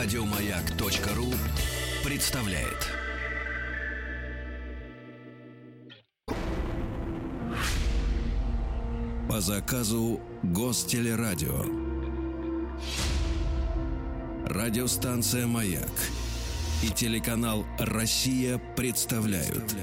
Радиомаяк.ру представляет. По заказу Гостелерадио. Радиостанция «Маяк» и телеканал «Россия» представляют.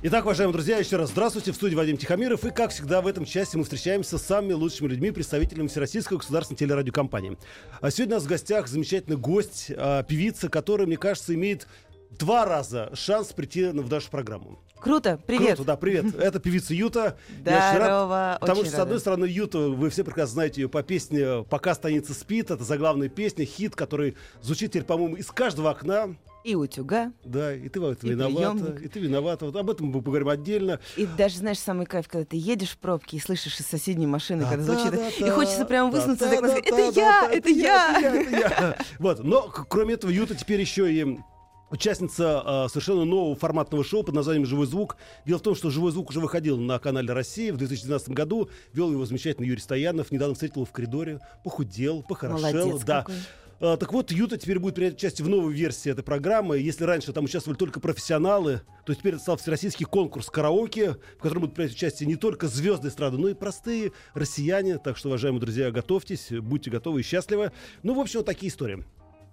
Итак, уважаемые друзья, еще раз здравствуйте. В студии Вадим Тихомиров. И, как всегда, в этом части мы встречаемся с самыми лучшими людьми, представителями Всероссийской государственной телерадиокомпании. А сегодня у нас в гостях замечательный гость, а, певица, которая, мне кажется, имеет два раза шанс прийти в нашу программу. Круто, привет. Круто, да, привет. Это певица Юта. Я очень рад, потому что, с одной стороны, Юта, вы все прекрасно знаете ее по песне «Пока станица спит». Это заглавная песня, хит, который звучит теперь, по-моему, из каждого окна. И утюга. Да, и ты в этом И виновата. приемник. И ты виновата. Вот об этом мы поговорим отдельно. И даже, знаешь, самый кайф, когда ты едешь в пробке и слышишь из соседней машины, Да, когда да, звучит, да, и хочется прямо да, высунуться да, так да, сказать, это да, я, да, это я. это я. Вот, но кроме этого, Юта теперь еще и участница а, совершенно нового форматного шоу под названием «Живой звук». Дело в том, что «Живой звук» уже выходил на канале «Россия» в 2012 году. Вел его замечательный Юрий Стоянов. Недавно встретил его в коридоре. Похудел, похорошел. Молодец да. какой. А, так вот, Юта теперь будет принять участие в новой версии этой программы. Если раньше там участвовали только профессионалы, то теперь это стал всероссийский конкурс караоке, в котором будут принять участие не только звезды эстрады, но и простые россияне. Так что, уважаемые друзья, готовьтесь, будьте готовы и счастливы. Ну, в общем, вот такие истории.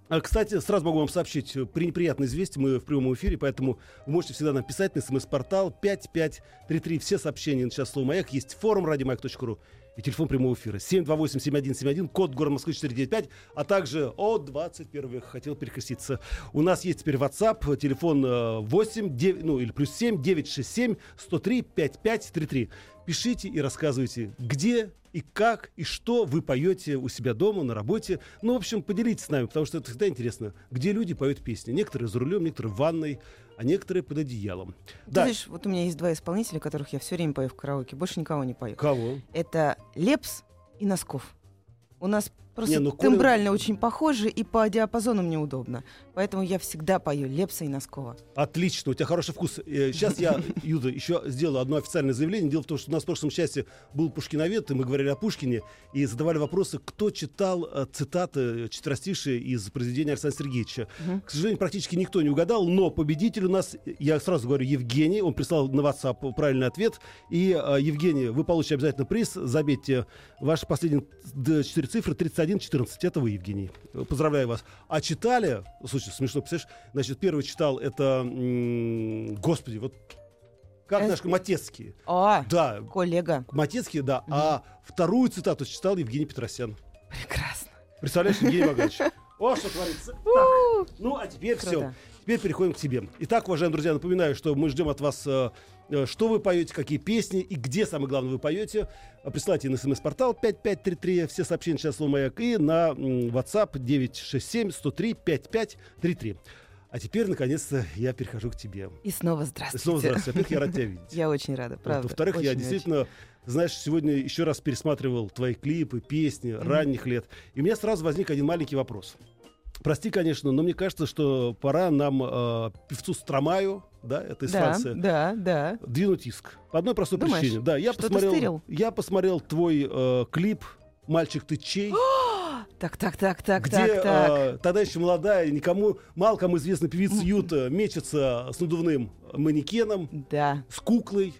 А, Кстати, сразу могу вам сообщить э, при неприятное известие. Мы в прямом эфире, поэтому вы можете всегда написать на смс-портал 5533. Все сообщения на час слово «Маяк». Есть форум радиомаяк.ру и телефон прямого эфира 728-7171, код город Москвы 495, а также от 21 века хотел перекреститься. У нас есть теперь WhatsApp, телефон э, 8, 9, ну или плюс 7, 967 103 5533. Пишите и рассказывайте, где и как, и что вы поете у себя дома, на работе. Ну, в общем, поделитесь с нами, потому что это всегда интересно, где люди поют песни. Некоторые за рулем, некоторые в ванной, а некоторые под одеялом. Ты Да, знаешь, вот у меня есть два исполнителя, которых я все время пою в караоке, больше никого не пою. кого? Это Лепс и Носков. У нас просто Не, ну, тембрально очень похожи, и по диапазону мне удобно. Поэтому я всегда пою Лепса и Носкова. Отлично, у тебя хороший вкус. Э, Сейчас я, Юда, еще сделаю одно официальное заявление. Дело в том, что у нас в прошлом части был Пушкиновед, и мы говорили о Пушкине, и задавали вопросы, кто читал э, цитаты четверостишие из произведения Александра Сергеевича. К сожалению, практически никто не угадал, но победитель у нас, я сразу говорю, Евгений. Он прислал на WhatsApp правильный ответ. И, э, Евгений, вы получите обязательно приз. Забейте ваши последние четыре цифры 31-14. Это вы, Евгений. Э, Поздравляю вас. А читали, слушай, смешно, представляешь, значит, первый читал это, господи, вот как Э, наш Матецкий. О, Да, коллега. Матецкий, да. А вторую цитату читал Евгений Петросян. Прекрасно. Представляешь, Евгений Богданович? О, что творится. Так, ну, а теперь все. Круто. Теперь переходим к тебе. Итак, уважаемые друзья, напоминаю, что мы ждем от вас, э, э, что вы поете, какие песни и где, самое главное, вы поете. Э, Присылайте на смс-портал 5533, все сообщения сейчас слово «Маяк» и на м, WhatsApp 967 103 5533. А теперь, наконец-то, я перехожу к тебе. И снова И здравствуйте. снова здравствуйте. Во-первых, я рад тебя видеть. Я очень рада, правда. Во-вторых, я действительно, знаешь, сегодня еще раз пересматривал твои клипы, песни ранних лет. И у меня сразу возник один маленький вопрос. Прости, конечно, но мне кажется, что пора нам, э, певцу Стромаю, да, это из Да, Франции, да, да. двинуть иск. По одной простой Думаешь, причине. Да, я посмотрел, я посмотрел твой э, клип «Мальчик, ты чей?», Так, так, так, так, где так, так. э, тогда еще молодая, никому, мало кому известная певица Юта мечется с надувным манекеном, Да. с куклой.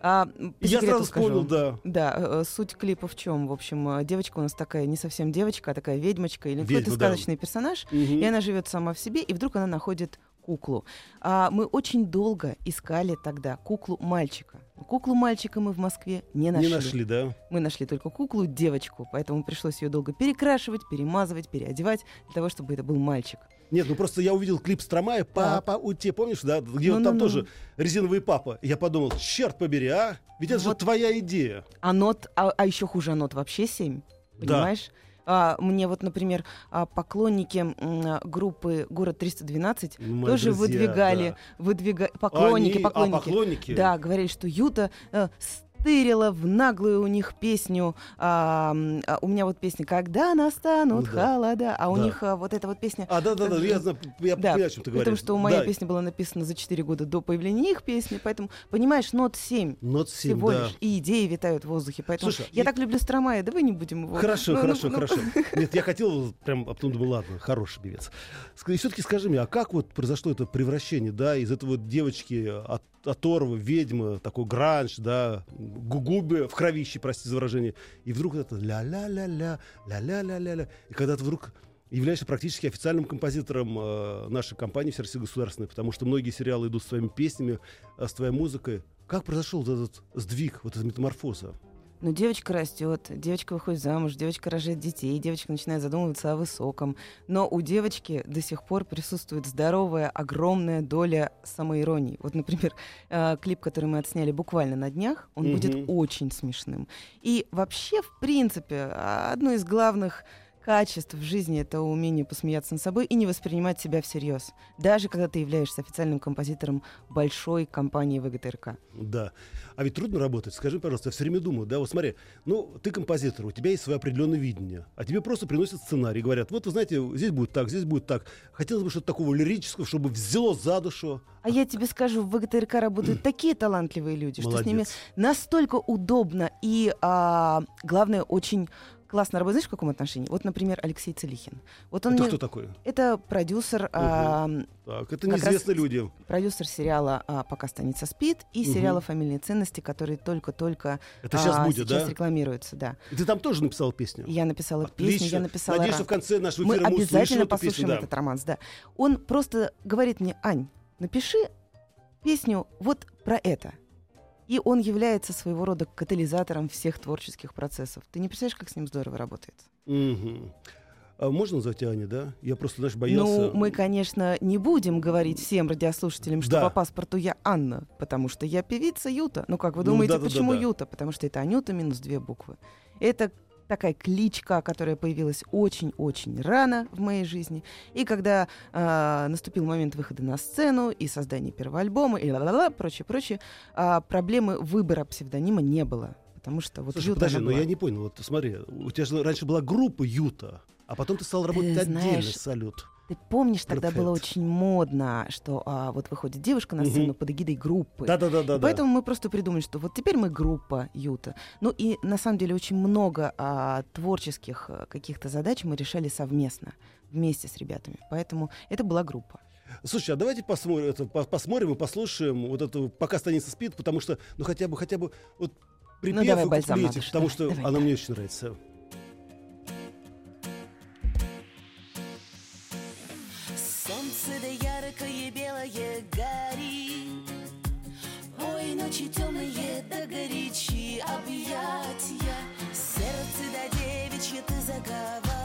А, я сразу скажу. вспомнил, да, Да, э, суть клипа в чем? В общем, э, девочка у нас такая, не совсем девочка, а такая ведьмочка или какой-то Ведьма, да. сказочный персонаж. Мгм. И она живет сама в себе, и вдруг она находит куклу. А мы очень долго искали тогда куклу мальчика. Куклу мальчика мы в Москве не нашли. Не нашли, да? Мы нашли только куклу девочку, поэтому пришлось ее долго перекрашивать, перемазывать, переодевать для того, чтобы это был мальчик. Нет, ну просто я увидел клип Стромая «Папа, у тебя», помнишь, да? Где вот там Ну-ну-ну. тоже резиновый папа. Я подумал, черт побери, а? Ведь это же Вот. твоя идея. А нот, а, а еще хуже, а нот вообще 7. Да. Понимаешь? А, мне вот, например, а, поклонники а, группы «Город 312» Ну, мои тоже друзья, выдвигали, да. выдвига... поклонники, Они- поклонники. А, поклонники? Да, говорили, что Юта э, тырила в наглую у них песню. а, а, у меня вот песня «Когда настанут Ну да. холода», а у Да. них а, вот эта вот песня... А, да, да, да, Как я знаю, я Да, понимаю, о чем ты Потому говоришь. что моя Да, песня была написана за 4 года до появления их песни, поэтому, понимаешь, нот 7 Нот 7, всего да. лишь, и идеи витают в воздухе. Поэтому Слушай, я и- так люблю Стромая, давай не будем его... Хорошо, Ну, ну, хорошо, ну, хорошо. Нет, я хотел прям, а потом думаю, ладно, хороший певец. И все-таки скажи мне, а как вот произошло это превращение, да, из этого вот девочки от, оторвы, ведьмы, такой гранж, да, гугубы в кровище, прости за выражение, и вдруг это ля-ля-ля-ля, ля-ля-ля-ля-ля, и когда ты вдруг являешься практически официальным композитором э, нашей компании Всероссийской государственной, потому что многие сериалы идут с твоими песнями, э, с твоей музыкой. Как произошел этот сдвиг, вот эта метаморфоза? Ну, девочка растет, девочка выходит замуж, девочка рожает детей, девочка начинает задумываться о высоком. Но у девочки до сих пор присутствует здоровая, огромная доля самоиронии. Вот, например, э, клип, который мы отсняли буквально на днях, он Мгм. будет очень смешным. И вообще, в принципе, одно из главных качеств в жизни это умение посмеяться над собой и не воспринимать себя всерьез. Даже когда ты являешься официальным композитором большой компании ВГТРК. Да. А ведь трудно работать. Скажи, пожалуйста, я все время думаю, да, вот смотри, ну, ты композитор, у тебя есть свое определенное видение, а тебе просто приносят сценарий, говорят, вот, вы знаете, здесь будет так, здесь будет так. Хотелось бы что-то такого лирического, чтобы взяло за душу. А я тебе скажу, в ВГТРК работают такие талантливые люди, что с ними Молодец. настолько удобно и, а, главное, очень классно работать. Знаешь, в каком отношении? Вот, например, Алексей Целихин. Вот он Это мне- кто такой? Это продюсер, а, Так, это неизвестные люди. продюсер сериала а, «Пока станица спит» и Мгм. сериала «Фамильные ценности», который только-только Это сейчас а, будет, сейчас да? рекламируется, да. И ты там тоже написал песню? Я написала песню, Отлично. я написала Надеюсь, что в конце нашего Мы эфира мы, услышим обязательно эту песню. послушаем да. этот романс, да. Он просто говорит мне, Ань, напиши песню вот про это. И он является своего рода катализатором всех творческих процессов. Ты не представляешь, как с ним здорово работает? Мгм. А можно Аня, да? Я просто, знаешь, боялся. Ну, мы, конечно, не будем говорить всем радиослушателям, что Да. по паспорту я Анна, потому что я певица Юта. Ну, как вы Ну, думаете, да-да-да-да. почему Юта? Потому что это Анюта минус две буквы. Это такая кличка, которая появилась очень-очень рано в моей жизни. И когда а, наступил момент выхода на сцену и создания первого альбома и ла-ла-ла, прочее-прочее, а, проблемы выбора псевдонима не было. Потому что вот Слушай, Юта, подожди, но была. я не понял. Вот смотри, у тебя же раньше была группа Юта, а потом ты стал работать отдельно, знаешь, салют. Ты помнишь, тогда Group было очень модно, что а, вот выходит девушка на сцену под эгидой группы. Да-да-да-да. И поэтому мы просто придумали, что вот теперь мы группа Юта. Ну и на самом деле очень много а, творческих а, каких-то задач мы решали совместно, вместе с ребятами. Поэтому это была группа. Слушай, а давайте посмотрим, это, по- посмотрим и послушаем вот эту «Пока станица спит», потому что, ну хотя бы, хотя бы вот припев давай и куплетик, потому давай, что давай, она да. мне очень нравится. Солнце да яркое белое горит. Ой, ночи темные да горячи объятия Сердце да девичье ты заговорил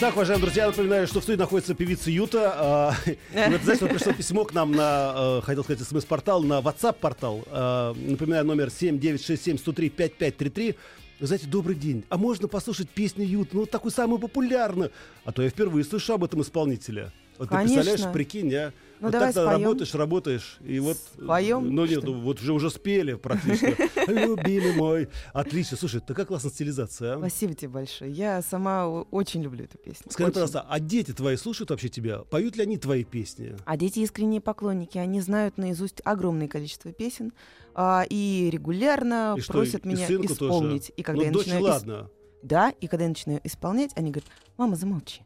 Итак, уважаемые друзья, я напоминаю, что в студии находится певица Юта. а, вот, знаете, вот пришло письмо к нам на, э, хотел сказать, смс-портал, на WhatsApp-портал. А, Напоминаю, номер 7967-103-5533. Вы знаете, добрый день. А можно послушать песню Юта? Ну, такую самую популярную. А то я впервые слышу об этом исполнителя. Вот ты представляешь, Конечно. прикинь, а? Ну, вот давай ты споем. работаешь, работаешь, и вот... Споем, Ну нет, вот уже, уже спели практически. Любимый мой. Отлично. Слушай, такая классная стилизация, а? Спасибо тебе большое. Я сама очень люблю эту песню. Скажи, Очень. пожалуйста, а дети твои слушают вообще тебя? Поют ли они твои песни? А дети искренние поклонники, они знают наизусть огромное количество песен а, и регулярно И что, просят и меня сынку тоже? исполнить. И когда ну, я дочь, начинаю ладно. Да, и когда я начинаю исполнять, они говорят, мама, замолчи.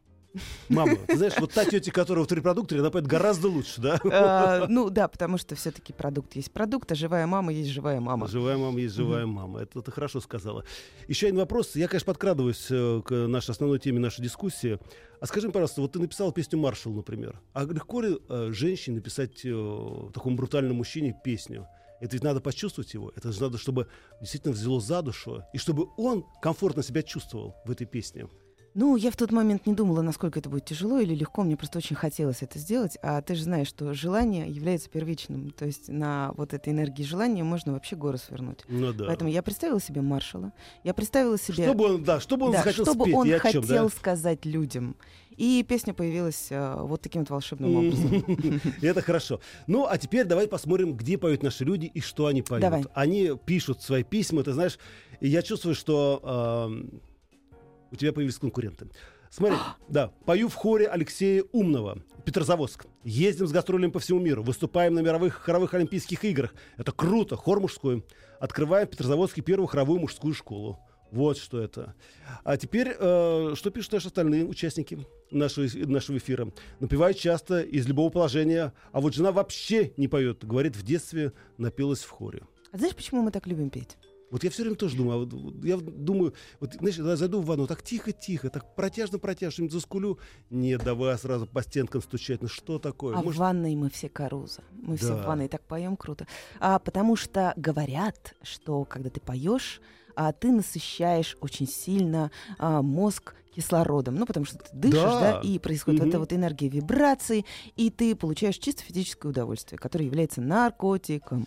Мама, ты знаешь, вот та тетя, которая в репродукторе, она поет гораздо лучше, да? А, Ну да, потому что все-таки продукт есть продукт, а живая мама есть живая мама. Живая мама есть живая мама. Это ты хорошо сказала. Еще один вопрос. Я, конечно, подкрадываюсь э, к нашей основной теме нашей дискуссии. А скажи, пожалуйста, вот ты написал песню «Маршал», например. А легко ли э, женщине написать э, такому брутальному мужчине песню? Это ведь надо почувствовать его. Это же надо, чтобы действительно взяло за душу. И чтобы он комфортно себя чувствовал в этой песне. Ну, я в тот момент не думала, насколько это будет тяжело или легко. Мне просто очень хотелось это сделать. А ты же знаешь, что желание является первичным. То есть на вот этой энергии желания можно вообще горы свернуть. Ну да. Поэтому я представила себе маршала. Я представила себе... Что бы он, да, что бы он да, захотел что бы спеть он чем, хотел да? сказать людям. И песня появилась э, вот таким вот волшебным образом. Это хорошо. Ну, а теперь давай посмотрим, где поют наши люди и что они поют. Давай. Они пишут свои письма, ты знаешь, я чувствую, что эм, у тебя появились конкуренты. Смотри, да, пою в хоре Алексея Умного, Петрозаводск. Ездим с гастролями по всему миру, выступаем на мировых хоровых олимпийских играх. Это круто, хор мужской. Открываем в Петрозаводске первую хоровую мужскую школу. Вот что это. А теперь, э, что пишут наши остальные участники нашего, нашего эфира? Напевают часто из любого положения, а вот жена вообще не поет. Говорит, в детстве напелась в хоре. А знаешь, почему мы так любим петь? Вот я все время тоже думаю, а вот- вот я думаю, вот, знаешь, когда я зайду в ванну, так тихо-тихо, так протяжно-протяжно, заскулю. Нет, давай сразу по стенкам стучать. Ну что такое? А Может, в ванной мы все каруза. Мы все Да. в ванной так поем круто. А, потому что говорят, что когда ты поешь, а, ты насыщаешь очень сильно а, мозг кислородом. Ну, потому что ты дышишь, Да. да, и происходит вот Мгм. эта вот энергия вибраций, и ты получаешь чисто физическое удовольствие, которое является наркотиком.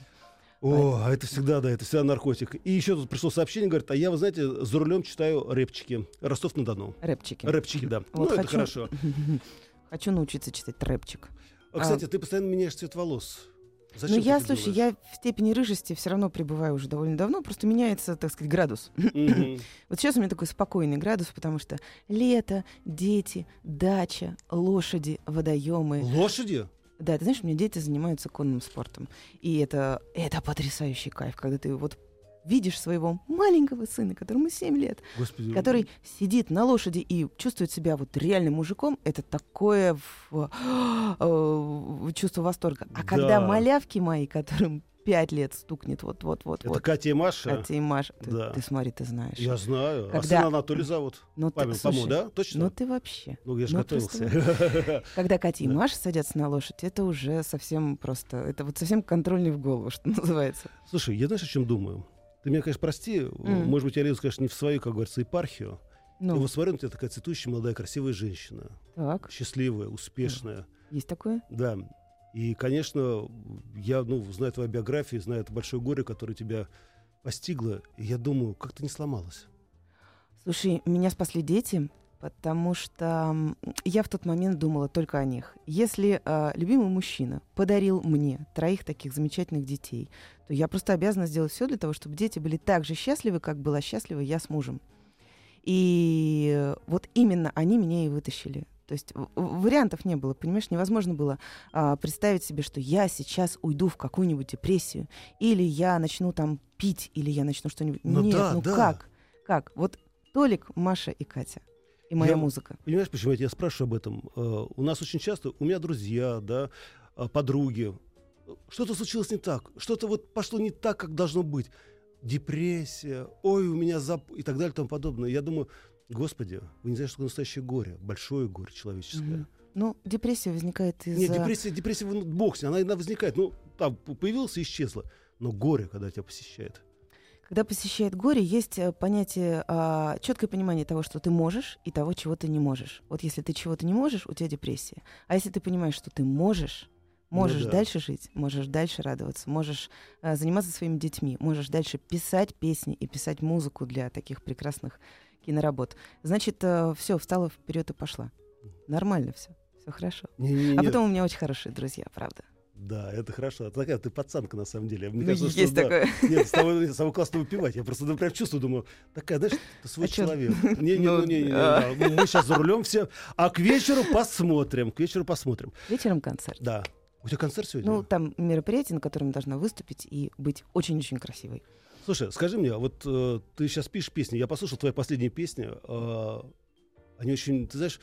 О, а это всегда, да, это всегда наркотик. И еще тут пришло сообщение, говорит, а я, вы знаете, за рулем читаю рэпчики. Ростов-на-Дону. Рэпчики. Рэпчики, да. Вот ну, это хочу- хорошо. Хочу научиться читать рэпчик. А, кстати, ты постоянно меняешь цвет волос. Зачем Ну, я, это слушай, делаешь? я в степени рыжести все равно пребываю уже довольно давно, просто меняется, так сказать, градус. Мгм. Вот сейчас у меня такой спокойный градус, потому что лето, дети, дача, лошади, водоемы. Лошади? Да, ты знаешь, у меня дети занимаются конным спортом. И это, это потрясающий кайф, когда ты вот видишь своего маленького сына, которому 7 лет, Господи. который сидит на лошади и чувствует себя вот реальным мужиком, это такое в- э, чувство восторга. А когда Да. малявки мои, которым 5 лет стукнет вот-вот-вот, Это вот, Катя и Маша? Катя и Маша, ты, Да. ты смотри, ты знаешь. Я знаю. А Когда- сына Анатолий зовут. Ну, ты, Павел, слушай, по-моему, да? Точно? Ну ты вообще. Ну, я же ну, готовился. Когда Катя и. Маша садятся на лошадь, это уже совсем просто, это вот совсем контрольный в голову, что называется. Слушай, я знаешь, о чем думаю? Ты меня, конечно, прости. Может быть, я лезу, конечно, не в свою, как говорится, епархию. Ну, вот смотрю на тебя такая цветущая, молодая, красивая женщина. так, Счастливая, успешная. есть такое? Да. И, конечно, я, ну, знаю твою биографию, знаю это большое горе, которое тебя постигло. И я думаю, как ты не сломалась? Слушай, меня спасли дети, потому что я в тот момент думала только о них. Если а, любимый мужчина подарил мне троих таких замечательных детей, то я просто обязана сделать все для того, чтобы дети были так же счастливы, как была счастлива я с мужем. И э, вот именно они меня и вытащили. То есть вариантов не было, понимаешь, невозможно было а, представить себе, что я сейчас уйду в какую-нибудь депрессию, или я начну там пить, или я начну что-нибудь. Ну Нет, да, ну да. как? Как? Вот Толик, Маша и Катя. И моя Я- музыка. Понимаешь, почему я тебя спрашиваю об этом? Э, у нас очень часто, у меня друзья, да, э, подруги, что-то случилось не так, что-то вот пошло не так, как должно быть. Депрессия, ой, у меня зап... и так далее и тому подобное. Я думаю, господи, вы не знаете, что такое настоящее горе, большое горе человеческое. Ну, депрессия возникает из-за... Нет, депрессия, депрессия, ну, бог с ней, она иногда возникает. Ну, там появилась и исчезла. Но горе, когда тебя посещает. Когда посещает горе, есть э, понятие, а, четкое понимание того, что ты можешь, и того, чего ты не можешь. Вот если ты чего-то не можешь, у тебя депрессия. А если ты понимаешь, что ты можешь, можешь Ну да. дальше жить, можешь дальше радоваться, можешь а, заниматься своими детьми, можешь дальше писать песни и писать музыку для таких прекрасных киноработ, значит, все, встала вперед и пошла. Нормально все. Все хорошо. Не-не-не. А потом у меня очень хорошие друзья, правда. Да, это хорошо. Это такая ты пацанка, на самом деле. Мне Ну, кажется, что есть да. такое. Нет, с тобой, с тобой классно выпивать. Я просто ну, прям чувствую, думаю, такая, знаешь, ты свой А человек. Не, не, Ну, ну, не, не, не, а. да. Мы сейчас за рулем все. А к вечеру посмотрим. К вечеру посмотрим. Вечером концерт. Да. У тебя концерт сегодня? Ну, там мероприятие, на котором должна выступить и быть очень-очень красивой. Слушай, скажи мне, вот э, ты сейчас пишешь песни. Я послушал твои последние песни. э, они очень, ты знаешь,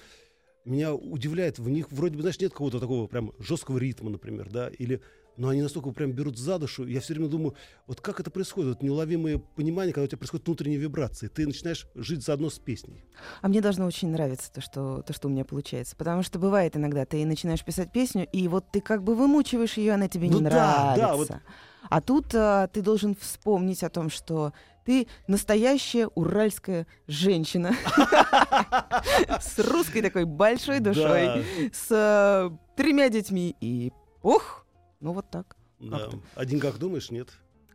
меня удивляет. В них вроде бы, знаешь, нет какого-то такого прям жесткого ритма, например, да, или но они настолько прям берут за душу. Я все время думаю, вот как это происходит, вот неуловимое понимание, когда у тебя происходит внутренние вибрации. Ты начинаешь жить заодно с песней. А мне должно очень нравиться то что, то, что у меня получается. Потому что бывает иногда, ты начинаешь писать песню, и вот ты как бы вымучиваешь ее, она тебе Ну не да, да, нравится. А тут а, ты должен вспомнить о том, что ты настоящая уральская женщина с русской такой большой душой, с а, тремя детьми и ух, ну вот так. да. О деньгах думаешь, нет?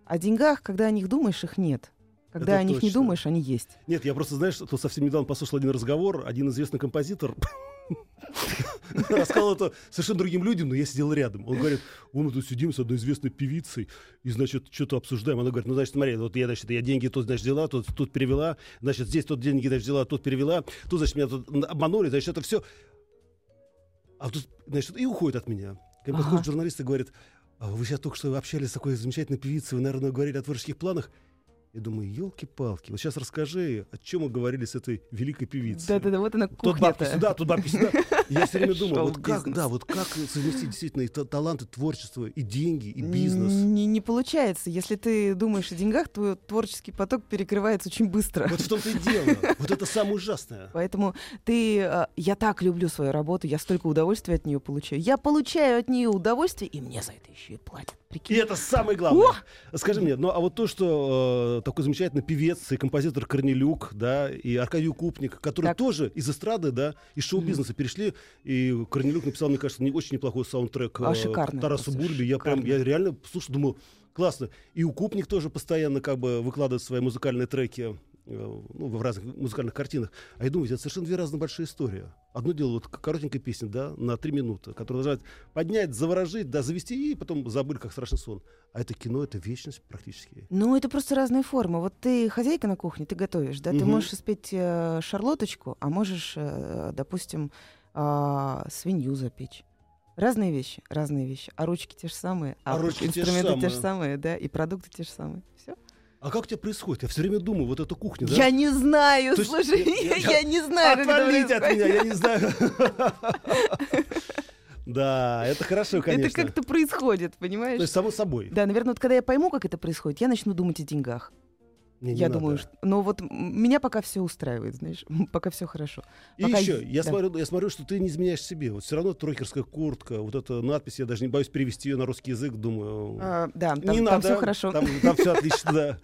О деньгах, когда о них думаешь, их нет. Когда Это о них не думаешь, они есть. Нет, я просто, знаешь, тут совсем недавно послушал один разговор, один известный композитор рассказал это совершенно другим людям, но я сидел рядом. Он говорит, мы тут сидим с одной известной певицей, и, значит, что-то обсуждаем. Она говорит, ну, значит, смотри, вот я, значит, я деньги тут, значит, взяла, тут, тут перевела, значит, здесь тут деньги, значит, взяла, тут перевела, тут, значит, меня тут обманули, значит, это все. А тут, значит, и уходит от меня. Ко мне Ага. подходит журналист и говорит, «А вы сейчас только что общались с такой замечательной певицей, вы, наверное, говорили о творческих планах. Я думаю, елки-палки, вот сейчас расскажи, о чем мы говорили с этой великой певицей. Да-да-да, вот она Тут бабки кухня сюда, тут бабки сюда. И Я все время думаю, вот как, да, вот как совместить действительно и та- таланты, творчество, и деньги, и бизнес. Не, не получается. Если ты думаешь о деньгах, твой творческий поток перекрывается очень быстро. Вот в том-то и дело. Вот это самое ужасное. Поэтому ты, э, я так люблю свою работу, я столько удовольствия от нее получаю. Я получаю от нее удовольствие, и мне за это еще и платят. И Прикинь. это самое главное. Скажи мне, ну а вот то, что э, такой замечательный певец и композитор Корнелюк, да, и Аркадий Укупник, которые Так. тоже из эстрады, да, из шоу-бизнеса перешли, и Корнелюк написал, мне кажется, не очень неплохой саундтрек А, э, шикарно к Тарасу Бульбе. Я прям, я реально, слушай, думал, классно. И Укупник тоже постоянно как бы выкладывает свои музыкальные треки э, ну, в разных музыкальных картинах. А я думаю, это совершенно две разные большие истории. Одно дело, вот коротенькая песня, да, на три минуты, которая должна поднять, заворожить, да, завести и потом забыли, как страшный сон. А это кино, это вечность практически. Ну, это просто разные формы. Вот ты хозяйка на кухне, ты готовишь, да? Ты Мгм. можешь испечь э, шарлоточку, а можешь, э, допустим, а, свинью запечь. Разные вещи, разные вещи. А ручки те же самые, А а, ручки те же инструменты те же самые. самые, да, и продукты те же самые. Все. А как у тебя происходит? Я все время думаю, вот эта кухня, да? Я не знаю, То есть слушай, я- я, я- не знаю, Отвалите от меня, я не знаю. Да, это хорошо, конечно. Это как-то происходит, понимаешь? То есть само собой. Да, наверное, вот когда я пойму, как это происходит, я начну думать о деньгах. Не, не я надо. думаю, что... но вот м, меня пока все устраивает, знаешь, пока все хорошо. И пока еще, я- да. смотрю, я смотрю, что ты не изменяешь себе. Вот все равно тройкерская куртка, вот эта надпись, я даже не боюсь перевести ее на русский язык, думаю. А, да, там, не надо. все хорошо. Там, все отлично, да.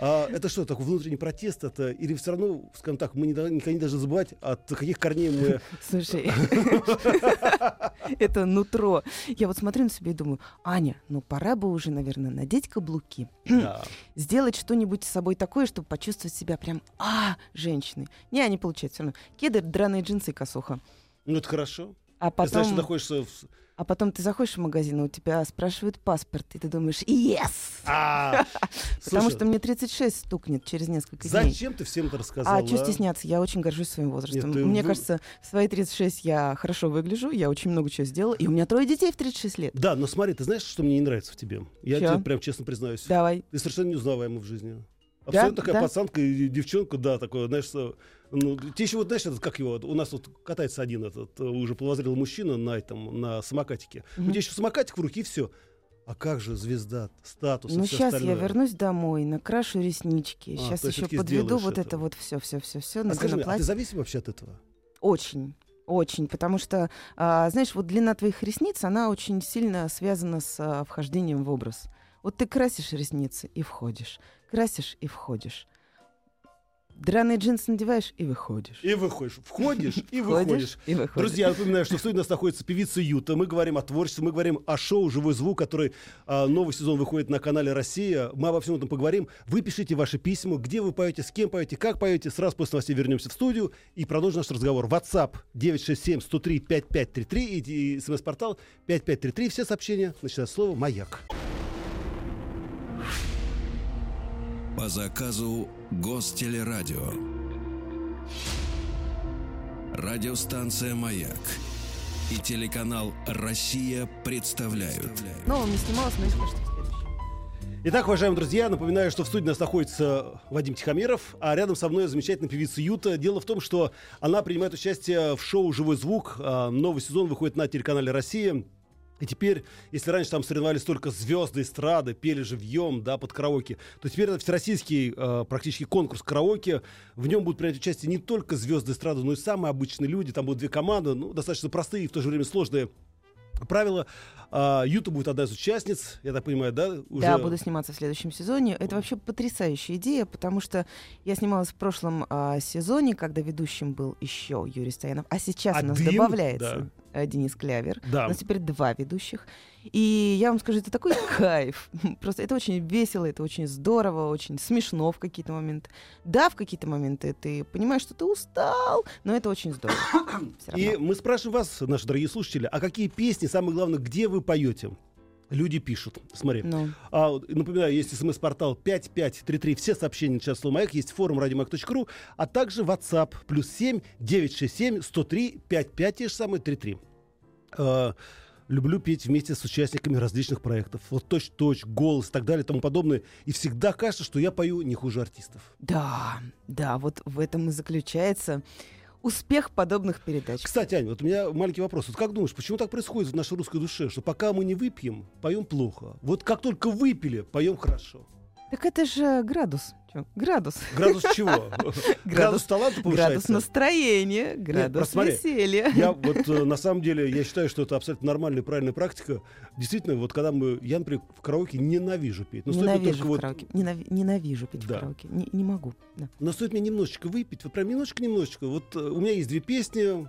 А это что, такой внутренний протест? Это, или все равно, скажем так, мы не, никогда не должны забывать, от каких корней мы... Слушай, это нутро. Я вот смотрю на себя и думаю, Аня, ну пора бы уже, наверное, надеть каблуки, сделать что-нибудь с собой такое, чтобы почувствовать себя прям, а, женщиной. Не, не получается все равно. Кеды, драные джинсы и косуха. Ну, это хорошо. А Ты знаешь, потом, находишься в... а потом ты заходишь в магазин, а у тебя спрашивают паспорт, и ты думаешь, yes! А, Потому что мне 36 стукнет через несколько дней. Зачем ты всем это рассказала? А что стесняться? Я очень горжусь своим возрастом. Нет, ты Мне вы- кажется, в свои 36 я хорошо выгляжу, я очень много чего сделала, и у меня трое детей в 36 лет. Да, но смотри, ты знаешь, что мне не нравится в тебе? Я Чё? тебе прям честно признаюсь. Давай. Ты совершенно неузнаваема в жизни. Абсолютно такая Да? пацанка и девчонка, да, такое, знаешь, ну, тебе еще вот, знаешь, этот, как его, у нас вот катается один этот э, уже половозрелый мужчина на этом, на самокатике. У Мгм. тебя еще самокатик в руке, и все. А как же звезда, статус и Ну, всё сейчас я остальное? вернусь домой, накрашу реснички. А, сейчас еще подведу вот это. это вот все, все, все, все. А скажи мне, а ты зависим вообще от этого? Очень. Очень, потому что, а, знаешь, вот длина твоих ресниц, она очень сильно связана с а, вхождением в образ. Вот ты красишь ресницы и входишь, красишь и входишь. Драные джинсы надеваешь и выходишь. И выходишь. Входишь и выходишь. и выходишь. Друзья, напоминаю, что в студии у нас находится певица Юта. Мы говорим о творчестве, мы говорим о шоу «Живой звук», который а, новый сезон выходит на канале «Россия». Мы обо всем этом поговорим. Вы пишите ваши письма, где вы поете, с кем поете, как поете. Сразу после новостей вернемся в студию и продолжим наш разговор. WhatsApp 967-103-5533 и, и смс-портал 5533. Все сообщения, начиная с слова «Маяк». По заказу Гостелерадио. Радиостанция «Маяк» и телеканал «Россия» представляют. Новым не снималась, но следующем. Итак, уважаемые друзья, напоминаю, что в студии у нас находится Вадим Тихомиров, а рядом со мной замечательная певица Юта. Дело в том, что она принимает участие в шоу «Живой звук». А, Новый сезон выходит на телеканале «Россия». И теперь, если раньше там соревновались только звезды эстрады, пели живьем, да, под караоке, то теперь это всероссийский э, практически конкурс караоке. В нем будут принять участие не только звезды эстрады, но и самые обычные люди. Там будут две команды, ну, достаточно простые и в то же время сложные правила. А, Юта будет одна из участниц, я так понимаю, да? Уже... Да, буду сниматься в следующем сезоне. Это вообще потрясающая идея, потому что я снималась в прошлом а, сезоне, когда ведущим был еще Юрий Стоянов, а сейчас у нас Один, добавляется а, Денис Клявер. Да. У нас теперь два ведущих. И я вам скажу, это такой кайф. Просто это очень весело, это очень здорово, очень смешно в какие-то моменты. Да, в какие-то моменты ты понимаешь, что ты устал, но это очень здорово. И мы спрашиваем вас, наши дорогие слушатели, а какие песни, самое главное, где вы поете? Люди пишут. Смотри. Ну. А, напоминаю, есть смс-портал 5533. Все сообщения сейчас слово «Маяк». Есть форум радиомаяк.ру, а также WhatsApp плюс 7 967 103 55 те же самые 33. А, люблю петь вместе с участниками различных проектов. Вот точь-точь, голос и так далее и тому подобное. И всегда кажется, что я пою не хуже артистов. Да, да, вот в этом и заключается успех подобных передач. Кстати, Аня, вот у меня маленький вопрос. Вот как думаешь, почему так происходит в нашей русской душе, что пока мы не выпьем, поем плохо? Вот как только выпили, поем хорошо. Так это же градус. Чё? Градус. Градус чего? Градус таланта Градус повышается? настроения, градус просто смотри, веселья. Я вот э, на самом деле я считаю, что это абсолютно нормальная и правильная практика. Действительно, вот когда мы, я, например, в караоке ненавижу петь. Ненавижу в караоке. Ненави- Ненавижу петь в караоке. Не, могу. но стоит мне немножечко выпить, вот прям немножечко-немножечко. Вот э, у меня есть две песни,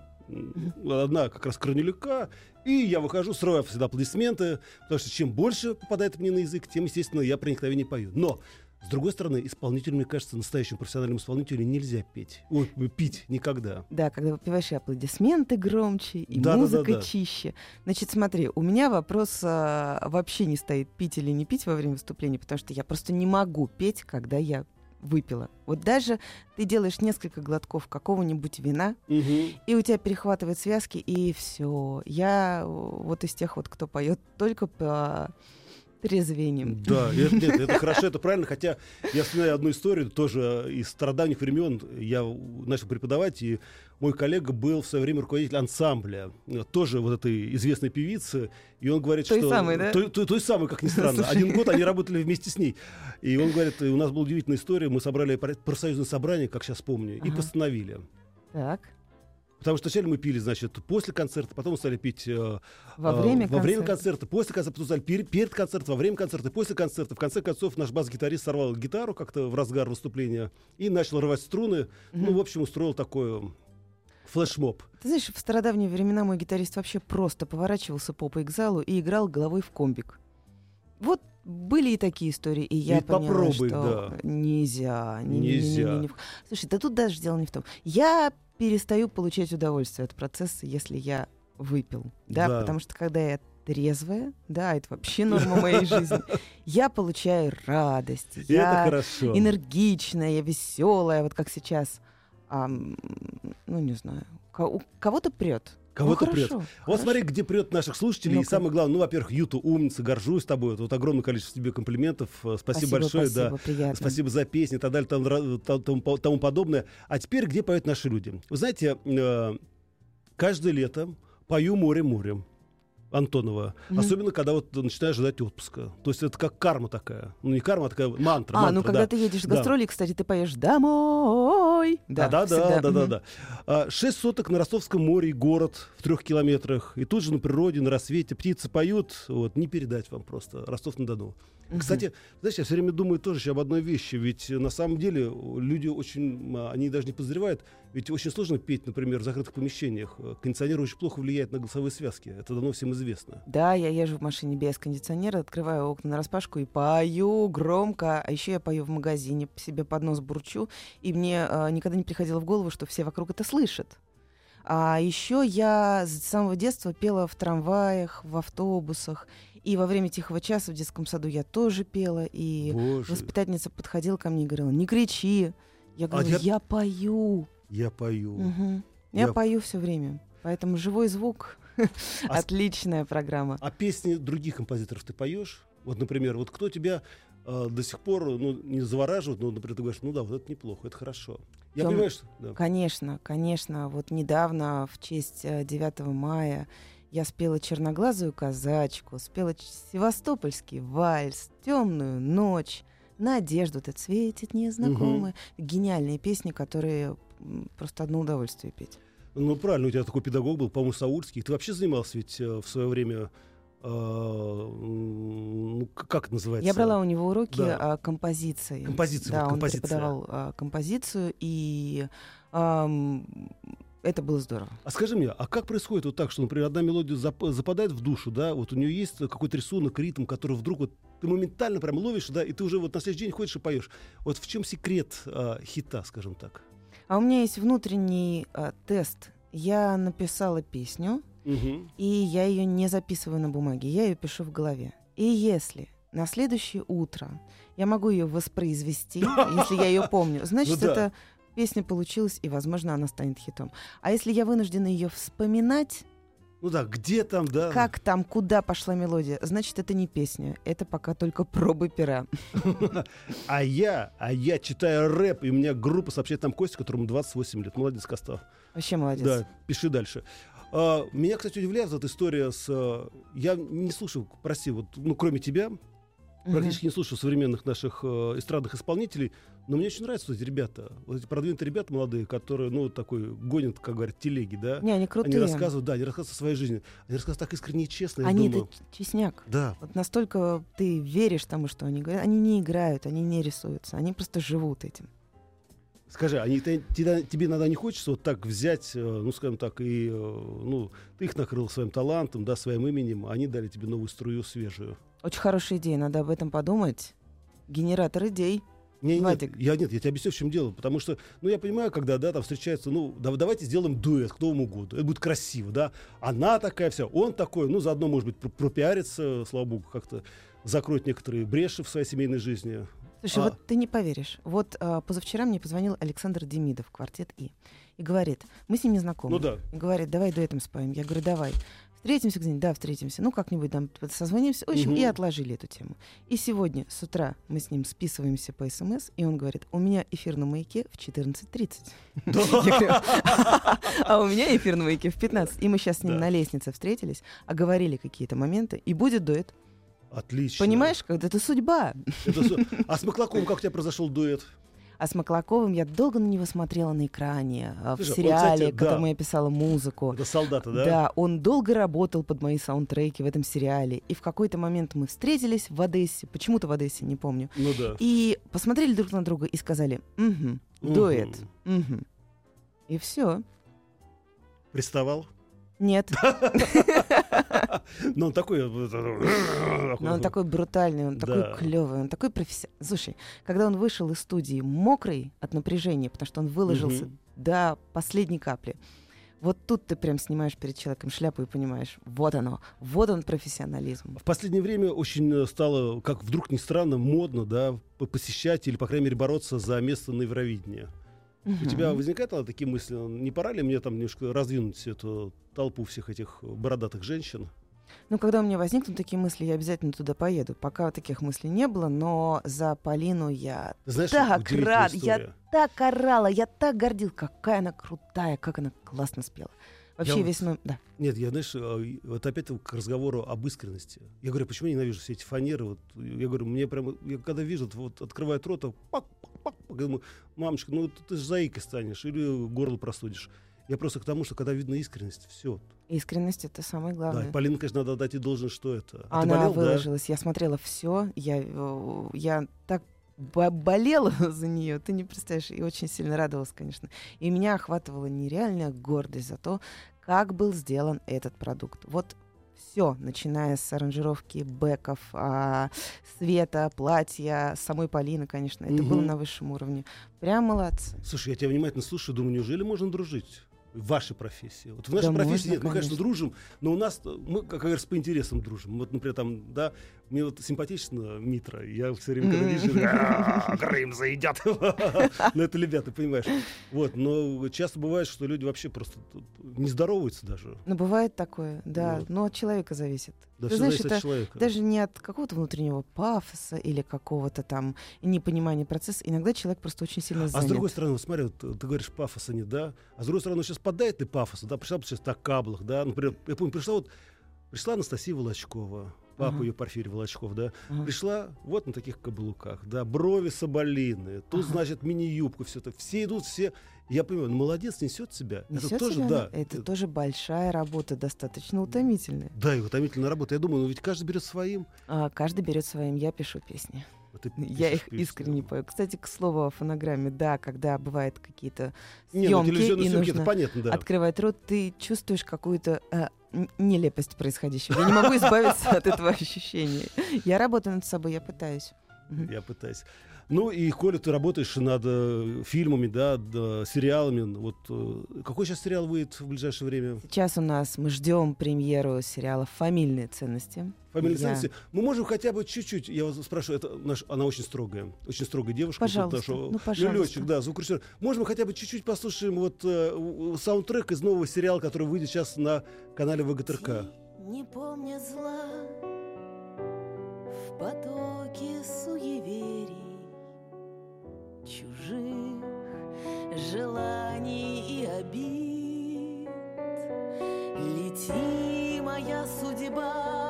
одна как раз Корнелюка, и я выхожу, срываю всегда аплодисменты, потому что чем больше попадает мне на язык, тем, естественно, я проникновение пою. Но с другой стороны, исполнителю, мне кажется, настоящему профессиональному исполнителю нельзя петь. Ой, пить никогда. Да, когда выпиваешь и аплодисменты громче, и Да-да-да-да. музыка чище. Значит, смотри, у меня вопрос а, вообще не стоит пить или не пить во время выступления, потому что я просто не могу петь, когда я выпила. Вот даже ты делаешь несколько глотков какого-нибудь вина, Мгм. и у тебя перехватывают связки, и все. Я э, вот из тех вот, кто поет только по трезвением. Да, и это, нет, это хорошо, это правильно. Хотя я вспоминаю одну историю, тоже из стародавних времен. Я начал преподавать, и мой коллега был в свое время руководитель ансамбля, тоже вот этой известной певицы. И он говорит, Той что... самой, да? Той, той- той самой, как ни странно. Слушай. Один год они работали вместе с ней. И он говорит, у нас была удивительная история. Мы собрали профсоюзное собрание, как сейчас помню, и Ага. постановили. Так. Потому что сначала мы пили, значит, после концерта, потом стали пить э, Во э, время во время концерта. концерта, после концерта, потом стали пер- перед концертом, во время концерта, после концерта. В конце концов, наш бас-гитарист сорвал гитару как-то в разгар выступления и начал рвать струны. Ну, в общем, устроил такой э, флешмоб. Ты знаешь, в стародавние времена мой гитарист вообще просто поворачивался попой к залу и играл головой в комбик. Вот были и такие истории, и я И поняла, попробуй, что да. нельзя. не- не- не- не- Нельзя. не- не Слушай, да тут даже дело не в том. Я перестаю получать удовольствие от процесса, если я выпил. Да, Да. потому что когда я трезвая, да, это вообще норма моей жизни, я получаю радость, И я энергичная, веселая, вот как сейчас. А, ну, не знаю. у Кого-то прет. Кого-то ну, прет. хорошо, Вот хорошо. смотри, где прет наших слушателей. И Ну-ка. самое главное, ну, во-первых, Юта, умница, горжусь тобой. Вот огромное количество тебе комплиментов. Э, Спасибо, большое. да. спасибо, приятно. Спасибо за песни и так далее, тому, тому, по- тому подобное. А теперь где поют наши люди? Вы знаете, э, каждое лето пою море-море. Антонова. Мгм. Особенно, когда вот начинаешь ждать отпуска. То есть это как карма такая. Ну, не карма, а такая мантра. А, мантра, ну когда да. ты едешь в Да. гастроли, кстати, ты поешь «Домой». Домой. Да, да, да, всегда. да, да, да. А, Шесть соток на Ростовском море город в трех километрах. И тут же на природе, на рассвете птицы поют. Вот, не передать вам просто. Ростов-на-Дону. Кстати, знаешь, я все время думаю тоже еще об одной вещи. Ведь э, на самом деле э, люди очень, а, они даже не подозревают, ведь очень сложно петь, например, в закрытых помещениях. Э, Кондиционер очень плохо влияет на голосовые связки. Это давно всем известно. Да, я езжу в машине без кондиционера, открываю окна на распашку и пою громко. А еще я пою в магазине, себе под нос бурчу. И мне э, никогда не приходило в голову, что все вокруг это слышат. А еще я с самого детства пела в трамваях, в автобусах. И во время тихого часа в детском саду я тоже пела. И Боже, воспитательница подходила ко мне и говорила, не кричи. Я говорю, я- я пою. я пою. Мгм. Я, Я- пою все время. Поэтому живой звук А отличная программа. А песни других композиторов ты поешь? Вот, например, вот кто тебя э, до сих пор ну, не завораживает, ну, например, ты говоришь, ну да, вот это неплохо, это хорошо. Я Тём, понимаю, что... да. Конечно, конечно. Вот недавно, в честь э, 9 мая, я спела черноглазую казачку, спела севастопольский вальс, темную ночь, надежду ты светит незнакомая. Гениальные песни, которые просто одно удовольствие петь. Ну, правильно, у тебя такой педагог был, по-моему, Саульский. Ты вообще занимался ведь э, в свое время... м, ну, как это называется? Я брала у него уроки Да. а, композиции. Композиция, Да, вот он композиция. преподавал а, композицию, и это было здорово. А скажи мне, а как происходит вот так, что, например, одна мелодия зап- западает в душу, да, вот у нее есть какой-то рисунок, ритм, который вдруг вот ты моментально прям ловишь, да, и ты уже вот на следующий день ходишь и поешь. Вот в чем секрет а, хита, скажем так? А у меня есть внутренний а, тест. Я написала песню, Мгм. и я ее не записываю на бумаге, я ее пишу в голове. И если на следующее утро я могу ее воспроизвести, если я ее помню, значит, Ну да. эта песня получилась, и, возможно, она станет хитом. А если я вынуждена ее вспоминать, Ну да, где там, да? как там, куда пошла мелодия, значит, это не песня, это пока только пробы пера. А я, а я читаю рэп, и у меня группа сообщает там Костя, которому 28 лет. Молодец, Костав. Вообще молодец. Да, пиши дальше. А, меня, кстати, удивляет эта история с... а, Я не слушаю, прости, вот, ну, кроме тебя. Практически не слушаю современных наших э, эстрадных исполнителей, но мне очень нравятся вот эти ребята, вот эти продвинутые ребята молодые, которые, ну, такой, гонят, как говорят, телеги, да? Не, они Они крутые. рассказывают, да, они рассказывают о своей жизни. Они рассказывают так искренне и честно, Они это честняк. Да, Вот настолько ты веришь тому, что они говорят. Они не играют, они не рисуются, они просто живут этим. Скажи, они, ты- тебе, тебе иногда не хочется вот так взять, э, ну, скажем так, и, э, ну, ты их накрыл своим талантом, да, своим именем, а они дали тебе новую струю свежую. Очень хорошая идея, надо об этом подумать. Генератор идей. Не, нет, я нет, я тебе объясню, в чем дело. Потому что, ну, я понимаю, когда, да, там встречаются, ну, да- давайте сделаем дуэт, кто вам угодно. Это будет красиво, да. Она такая вся, он такой, ну, заодно, может быть, про- пропиариться, слава богу, как-то закроет некоторые бреши в своей семейной жизни. Слушай, А. вот ты не поверишь. Вот а, позавчера мне позвонил Александр Демидов, квартет И. И говорит, мы с ним не знакомы. Ну да. Говорит, давай дуэтом споем. Я говорю, давай. Встретимся где-нибудь? Да, встретимся. Ну, как-нибудь там созвонимся. В общем, Мгм. и отложили эту тему. И сегодня с утра мы с ним списываемся по СМС, и он говорит, у меня эфир на маяке в 14.30. Я говорю, А у меня эфир на маяке в 15. И мы сейчас с ним на лестнице встретились, оговорили какие-то моменты, и будет дуэт. Отлично. Понимаешь, когда это судьба. А с Маклаковым как у тебя произошел дуэт? А с Маклаковым я долго на него смотрела на экране, а, в Слушай, он, сериале, кстати, да. которому я писала музыку. Это солдаты, да? Да, он долго работал под мои саундтреки в этом сериале. И в какой-то момент мы встретились в Одессе, почему-то в Одессе, не помню. Ну да. И посмотрели друг на друга и сказали, угу, дуэт, угу. И все. Приставал? Нет, Ну, он такой... э, но он такой брутальный, он такой Да. клевый, он такой профессионал. Слушай, когда он вышел из студии мокрый от напряжения, потому что он выложился до последней капли, вот тут ты прям снимаешь перед человеком шляпу и понимаешь, вот оно, вот он профессионализм. В последнее время очень э, стало, как вдруг ни странно, модно, да, посещать или, по крайней мере, бороться за место на Евровидении. У тебя возникают такие мысли, не пора ли мне там немножко раздвинуть эту толпу всех этих бородатых женщин? Ну, когда у меня возникнут такие мысли, я обязательно туда поеду. Пока таких мыслей не было, но за Полину я знаешь, так рад, история. я так орала, я так гордил, какая она крутая, как она классно спела. Вообще Я весь номер... Да. Нет, я, знаешь, э, вот опять к разговору об искренности. Я говорю, почему я ненавижу все эти фанеры? Вот, я говорю, мне прямо, я когда вижу, вот открывает рот, а пак, пак, пак, Я думаю, мамочка, ну ты, же заикой станешь или горло простудишь. Я просто к тому, что когда видно искренность, все. Искренность это самое Да, главное. и Полина, конечно, надо дать ей должен, что это. А Она болел, да? выложилась, я смотрела все, я, э, я так бо- болела за нее, ты не представляешь, и очень сильно радовалась, конечно. И меня охватывала нереальная гордость за то, как был сделан этот продукт. Вот все, начиная с аранжировки бэков, а, света, платья, самой Полины, конечно, это было Мгм. на высшем уровне. Прям молодцы. Слушай, я тебя внимательно слушаю, думаю, неужели можно дружить? В вашей профессии. Вот в нашей Да профессии можно, нет, мы, конечно, конечно. дружим, но у нас, мы, как говорится, по интересам дружим. Вот, например, там, да, мне вот симпатично Митра, я все время, когда вижу, «А, Крым заедят. Но это ты понимаешь. Вот, но часто бывает, что люди вообще просто не здороваются даже. Но бывает такое, да, но от человека зависит. Да, Ты знаешь, это человека. Даже не от какого-то внутреннего пафоса или какого-то там непонимания процесса. Иногда человек просто очень сильно А занят. с другой стороны, вот смотри, вот, ты говоришь, пафоса нет, да? А с другой стороны, сейчас поддает ты пафоса, да? Пришла сейчас на каблах, да? Например, я помню, пришла вот, пришла Анастасия Волочкова, папа Ага. ее Порфирий Волочков, да? Ага. Пришла вот на таких каблуках, да, брови соболиные, тут, Ага. значит, мини-юбку, все это. Все идут, все, я понимаю, ну, молодец, несет себя. Несёт это тоже, себя, да. Это э, тоже большая работа, достаточно утомительная. Да, и утомительная работа. Я думаю, ну ведь каждый берет своим. А каждый берет своим. Я пишу песни. Ты Я их искренне пою. Кстати, к слову о фонограмме, да, когда бывают какие-то Не, ну съемки и съемки, нужно понятно, да. открывать рот, ты чувствуешь какую-то э, нелепость происходящего. Я не могу избавиться от этого ощущения. Я работаю над собой, я пытаюсь. Я пытаюсь. Ну и Коля, ты работаешь над э, фильмами, да, да, сериалами. Вот э, какой сейчас сериал выйдет в ближайшее время? Сейчас у нас мы ждем премьеру сериала «Фамильные ценности». Фамилия Я- ценности. Мы можем хотя бы чуть-чуть. Я вас спрашиваю, это наш, она очень строгая, очень строгая девушка. Пожалуйста, Вот наша- ну, пожалуйста. Лёлечек, да, звукорежиссер. Можем мы хотя бы чуть-чуть послушаем вот э, саундтрек из нового сериала, который выйдет сейчас на канале ВГТРК. Не помня зла В потоке суеверий Чужих желаний и обид. Лети, моя судьба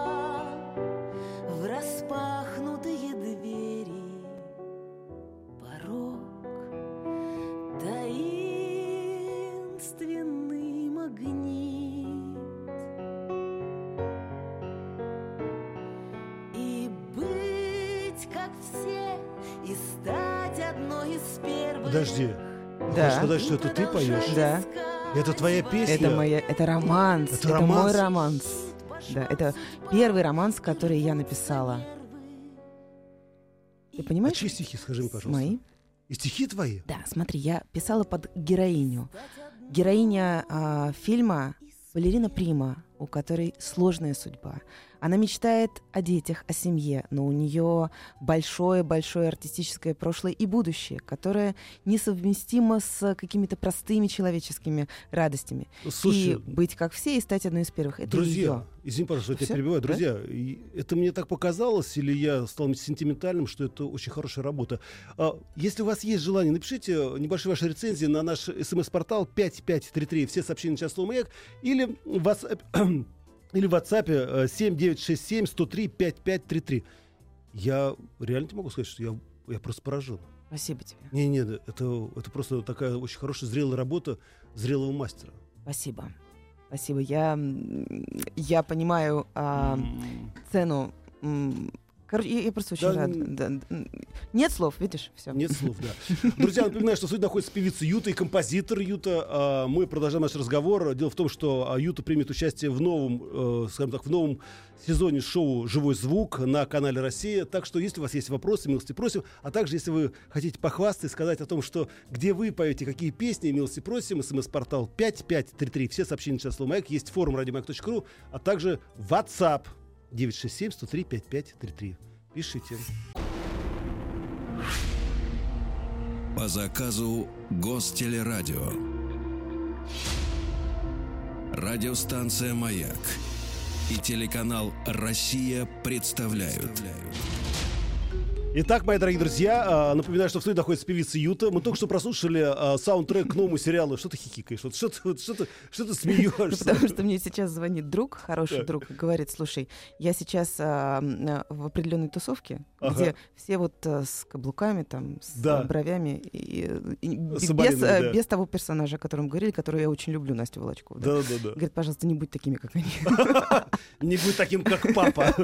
Подожди. Да. хочешь сказать, что это ты поешь? Да. Это твоя песня? Это моя, это романс, Это это, романс? мой романс. Да, это первый романс, который я написала. Ты А понимаешь? чьи стихи, скажи мне, пожалуйста? Мои? И стихи твои? Да, смотри, я писала под героиню. Героиня а, фильма балерина Прима, у которой сложная судьба. Она мечтает о детях, о семье, но у нее большое-большое артистическое прошлое и будущее, которое несовместимо с какими-то простыми человеческими радостями. Слушай, и быть как все, и стать одной из первых. Это Друзья, её. извини, пожалуйста, я тебя перебиваю. Да? Друзья, и это мне так показалось, или я стал сентиментальным, что это очень хорошая работа. А, если у вас есть желание, напишите небольшие ваши рецензии на наш смс-портал 5533, все сообщения на час «Маяк», или в WhatsApp, или в WhatsApp э, 7967 103 5533. Я реально тебе могу сказать, что я, я просто поражен. Спасибо тебе. Не-не, это, это просто такая очень хорошая зрелая работа зрелого мастера. Спасибо. Спасибо. Я, я понимаю а, цену. Короче, я, я просто очень Да, рада. Да, нет слов, видишь, все. Нет слов, да. Друзья, напоминаю, что сегодня находится певица Юта и композитор Юта. А, Мы продолжаем наш разговор. Дело в том, что а, Юта примет участие в новом, э, скажем так, в новом сезоне шоу «Живой звук» на канале «Россия». Так что, если у вас есть вопросы, милости просим. А также, если вы хотите похвастать, сказать о том, что где вы поете, какие песни, милости просим, смс-портал 5533. Все сообщения на слово «Маяк». Есть форум радиомаяк.ру, а также WhatsApp 967 103 5533. Пишите. По заказу Гостелерадио. Радиостанция «Маяк» и телеканал «Россия» представляют. Итак, мои дорогие друзья, а, напоминаю, что в студии находится певица Юта. Мы только что прослушали а, саундтрек к новому сериалу. Что ты хихикаешь? Вот что ты, что ты, что ты смеешься? Потому что мне сейчас звонит друг, хороший друг, и говорит, слушай, я сейчас а, в определенной тусовке, где все вот а, с каблуками, там, с а, бровями, и, и без, того персонажа, о котором говорили, которого я очень люблю, Настю Волочкову. да. Да, да. Говорит, пожалуйста, не будь такими, как они. Не будь таким, как папа.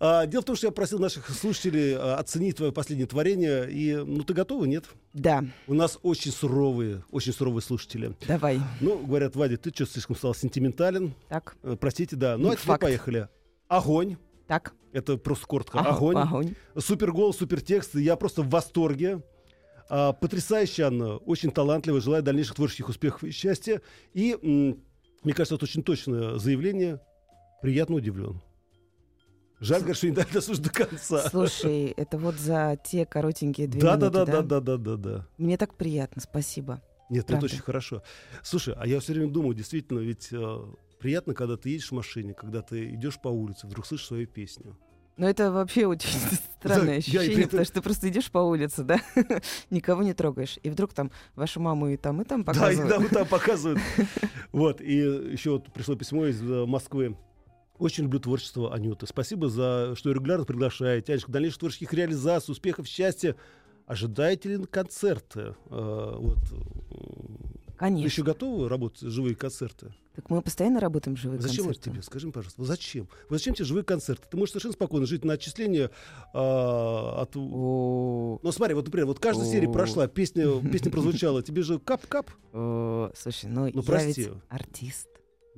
Дело в том, что я просил наших слушателей а, оценить твое последнее творение. И, ну, ты готова, нет? Да, У нас очень суровые, очень суровые слушатели. давай. Ну, говорят, Вадя, ты что, слишком стал сентиментален? Так, Э, Простите, да. Ну, а теперь поехали. Огонь. так. Это просто коротко. Ага, Огонь. Огонь. Супер голос, супер текст. Я просто в восторге. А, потрясающая Анна, очень талантливая. Желаю дальнейших творческих успехов и счастья. И, м, мне кажется, это очень точное заявление. Приятно удивлен. Жаль, конечно, не дали дослушать до конца. Слушай, это вот за те коротенькие две Да, да, минуты, да, да, да, да, да, да. Мне так приятно, спасибо. Нет, Правда. это очень хорошо. Слушай, а я все время думаю, действительно, ведь э, приятно, когда ты едешь в машине, когда ты идешь по улице, вдруг слышишь свою песню. Но это вообще очень странное я и при ощущение, этом- потому что ты просто идешь по улице, да, никого не трогаешь, и вдруг там вашу маму и там, и там Да, показывают. иногда вот там показывают. Вот, и еще вот пришло письмо из э, Москвы. Очень люблю творчество Анюты. Спасибо за, что регулярно приглашаете. Анечка, дальнейших творческих реализаций, успехов, счастья. Ожидаете ли концерты? Э, вот. Вы Конечно. еще готовы работать живые концерты? Так мы постоянно работаем в живые Зачем концерты. тебе? Скажи мне, пожалуйста, зачем? Вот зачем тебе живые концерты? Ты можешь совершенно спокойно жить на отчисление а, от... О, Ну смотри, вот, например, вот каждая серия прошла, песня, песня прозвучала, тебе же кап-кап. Слушай, ну Ну, я прости. ведь артист.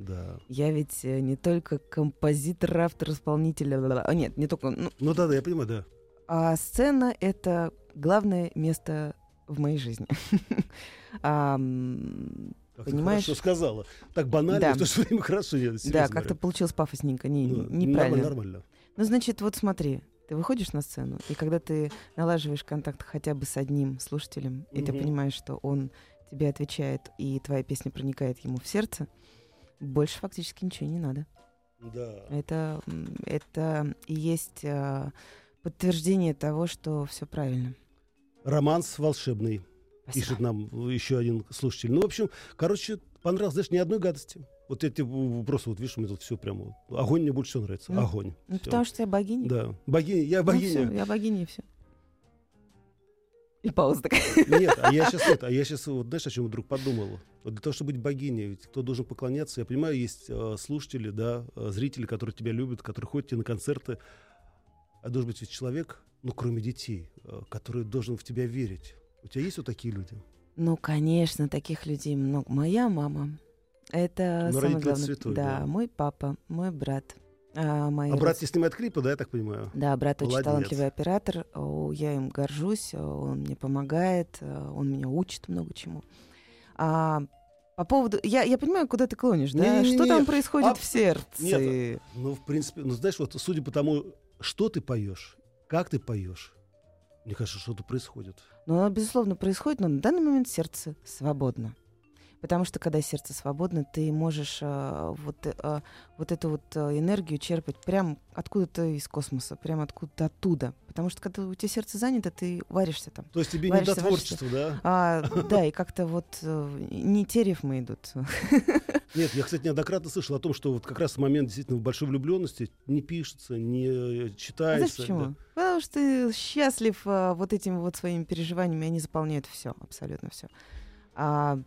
Да. Я ведь э, не только композитор, автор, исполнитель. А, Нет, не только. ну, Ну да, да, я понимаю, да. А сцена — это главное место в моей жизни. А, Как ты Понимаешь? хорошо сказала. Так банально, Да. в то же время хорошо. Нет, Да, как-то получилось пафосненько, не, Ну, неправильно. Нормально, нормально. Ну, значит, вот смотри, ты выходишь на сцену, и когда ты налаживаешь контакт хотя бы с одним слушателем, и ты понимаешь, что он тебе отвечает, и твоя песня проникает ему в сердце, больше фактически ничего не надо. Да. Это, это и есть а, подтверждение того, что все правильно. Романс волшебный, Спасибо. пишет нам еще один слушатель. Ну, в общем, короче, понравилось, знаешь, ни одной гадости. Вот тебе просто, вот видишь, мне тут все прямо... Огонь мне больше всего нравится. Ну, Огонь. Ну, Всё. потому что я богиня. Да. Богиня, я Ну, богиня. всё, я богиня, и все. И пауза такая. Нет, а я сейчас это, а я сейчас вот знаешь, о чем вдруг подумал? Вот для того, чтобы быть богиней, ведь кто должен поклоняться? Я понимаю, есть э, слушатели, да, э, зрители, которые тебя любят, которые ходят тебе на концерты. А должен быть ведь человек, ну, кроме детей, э, который должен в тебя верить. У тебя есть вот такие люди? Ну, конечно, таких людей много. Моя мама. Это Ну, самое главное. святой, да, да. мой папа, мой брат. А, мои А брат не снимает клипы, да, я так понимаю? Да, брат очень Молодец. талантливый оператор. Я им горжусь, он мне помогает, он меня учит много чему. А, по поводу... Я, я понимаю, куда ты клонишь, да? Не-не-не-не. Что там происходит А, в сердце? нет. Ну, в принципе, ну, знаешь, вот судя по тому, что ты поешь, как ты поешь, мне кажется, что-то происходит. Ну, оно, безусловно, происходит, но на данный момент сердце свободно. Потому что, когда сердце свободно, ты можешь э, вот, э, вот эту вот э, энергию черпать прям откуда-то из космоса, прям откуда-то оттуда. Потому что, когда у тебя сердце занято, ты варишься там. То есть тебе не до Варишься, варишься. творчества, да? А, да, и как-то вот э, не те рифмы идут. Нет, я, кстати, неоднократно слышал о том, что вот как раз в момент действительно большой влюбленности не пишется, не э, А читается. знаешь почему? да. Потому что ты счастлив а, вот этими вот своими переживаниями, они заполняют все, абсолютно все. А, а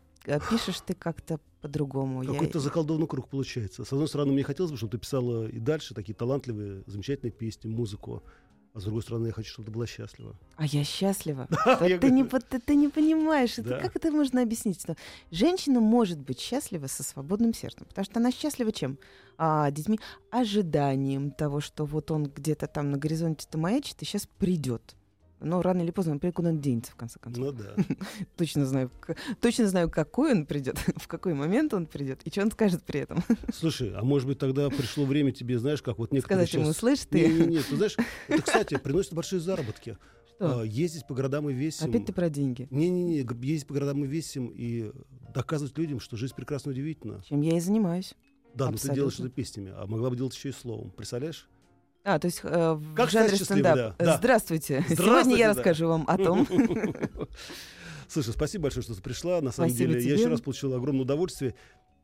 пишешь ты как-то по-другому. Я- Какой-то заколдованный круг получается. С одной стороны, мне хотелось бы, чтобы ты писала и дальше такие талантливые, замечательные песни, музыку. А с другой стороны, я хочу, чтобы ты была счастлива. А я счастлива. Я ты, не, ты, ты не понимаешь, это, Да. как это можно объяснить? Что женщина может быть счастлива со свободным сердцем, потому что она счастлива чем? А, детьми, ожиданием того, что вот он где-то там на горизонте-то маячит и сейчас придет. Но рано или поздно он придет, куда он денется, в конце концов. Ну да. Точно знаю, точно знаю, какой он придет, в какой момент он придет и что он скажет при этом. Слушай, а может быть тогда пришло время тебе, знаешь, как вот некоторые Сказать ему, сейчас... слышь ты, Не-не-не, ты знаешь, это, кстати, приносит большие заработки. что? А, Ездить по городам и весим. Опять ты про деньги. Не-не-не, ездить по городам и весим и доказывать людям, что жизнь прекрасно удивительна. Чем я и занимаюсь. Да, но ты делаешь Абсолютно. это песнями, а могла бы делать еще и словом. Представляешь? А, то есть э, в Как жанре стендап. да, да. Здравствуйте. Сегодня Здравствуйте, я да. расскажу вам о том, Слушай, спасибо большое, что ты пришла. На самом Спасибо деле, я тебе. еще раз получил огромное удовольствие.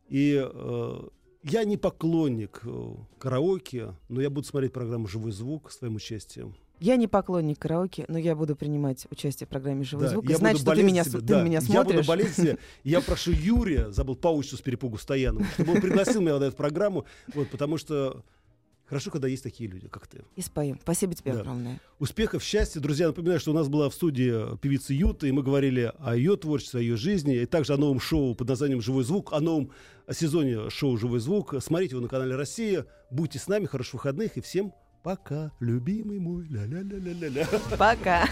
И э, я не поклонник э, караоке, но я буду смотреть программу «Живой звук» с твоим участием. я не поклонник караоке, но я буду принимать участие в программе «Живой Да, звук». я буду что ты меня, себе, ты да. меня Я буду смотришь. болеть себе. Я прошу Юрия, забыл по с перепугу Стоянова, чтобы он пригласил меня на эту программу, вот, потому что хорошо, когда есть такие люди, как ты. И споем. Спасибо тебе Да. огромное. Успехов, счастья. Друзья, напоминаю, что у нас была в студии певица Юта, и мы говорили о ее творчестве, о ее жизни, и также о новом шоу под названием «Живой звук», о новом сезоне шоу «Живой звук». Смотрите его на канале «Россия». Будьте с нами, хороших выходных, и всем пока, любимый мой. Ля-ля-ля-ля-ля. Пока.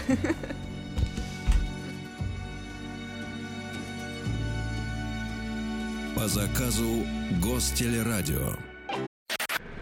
По заказу Гостелерадио.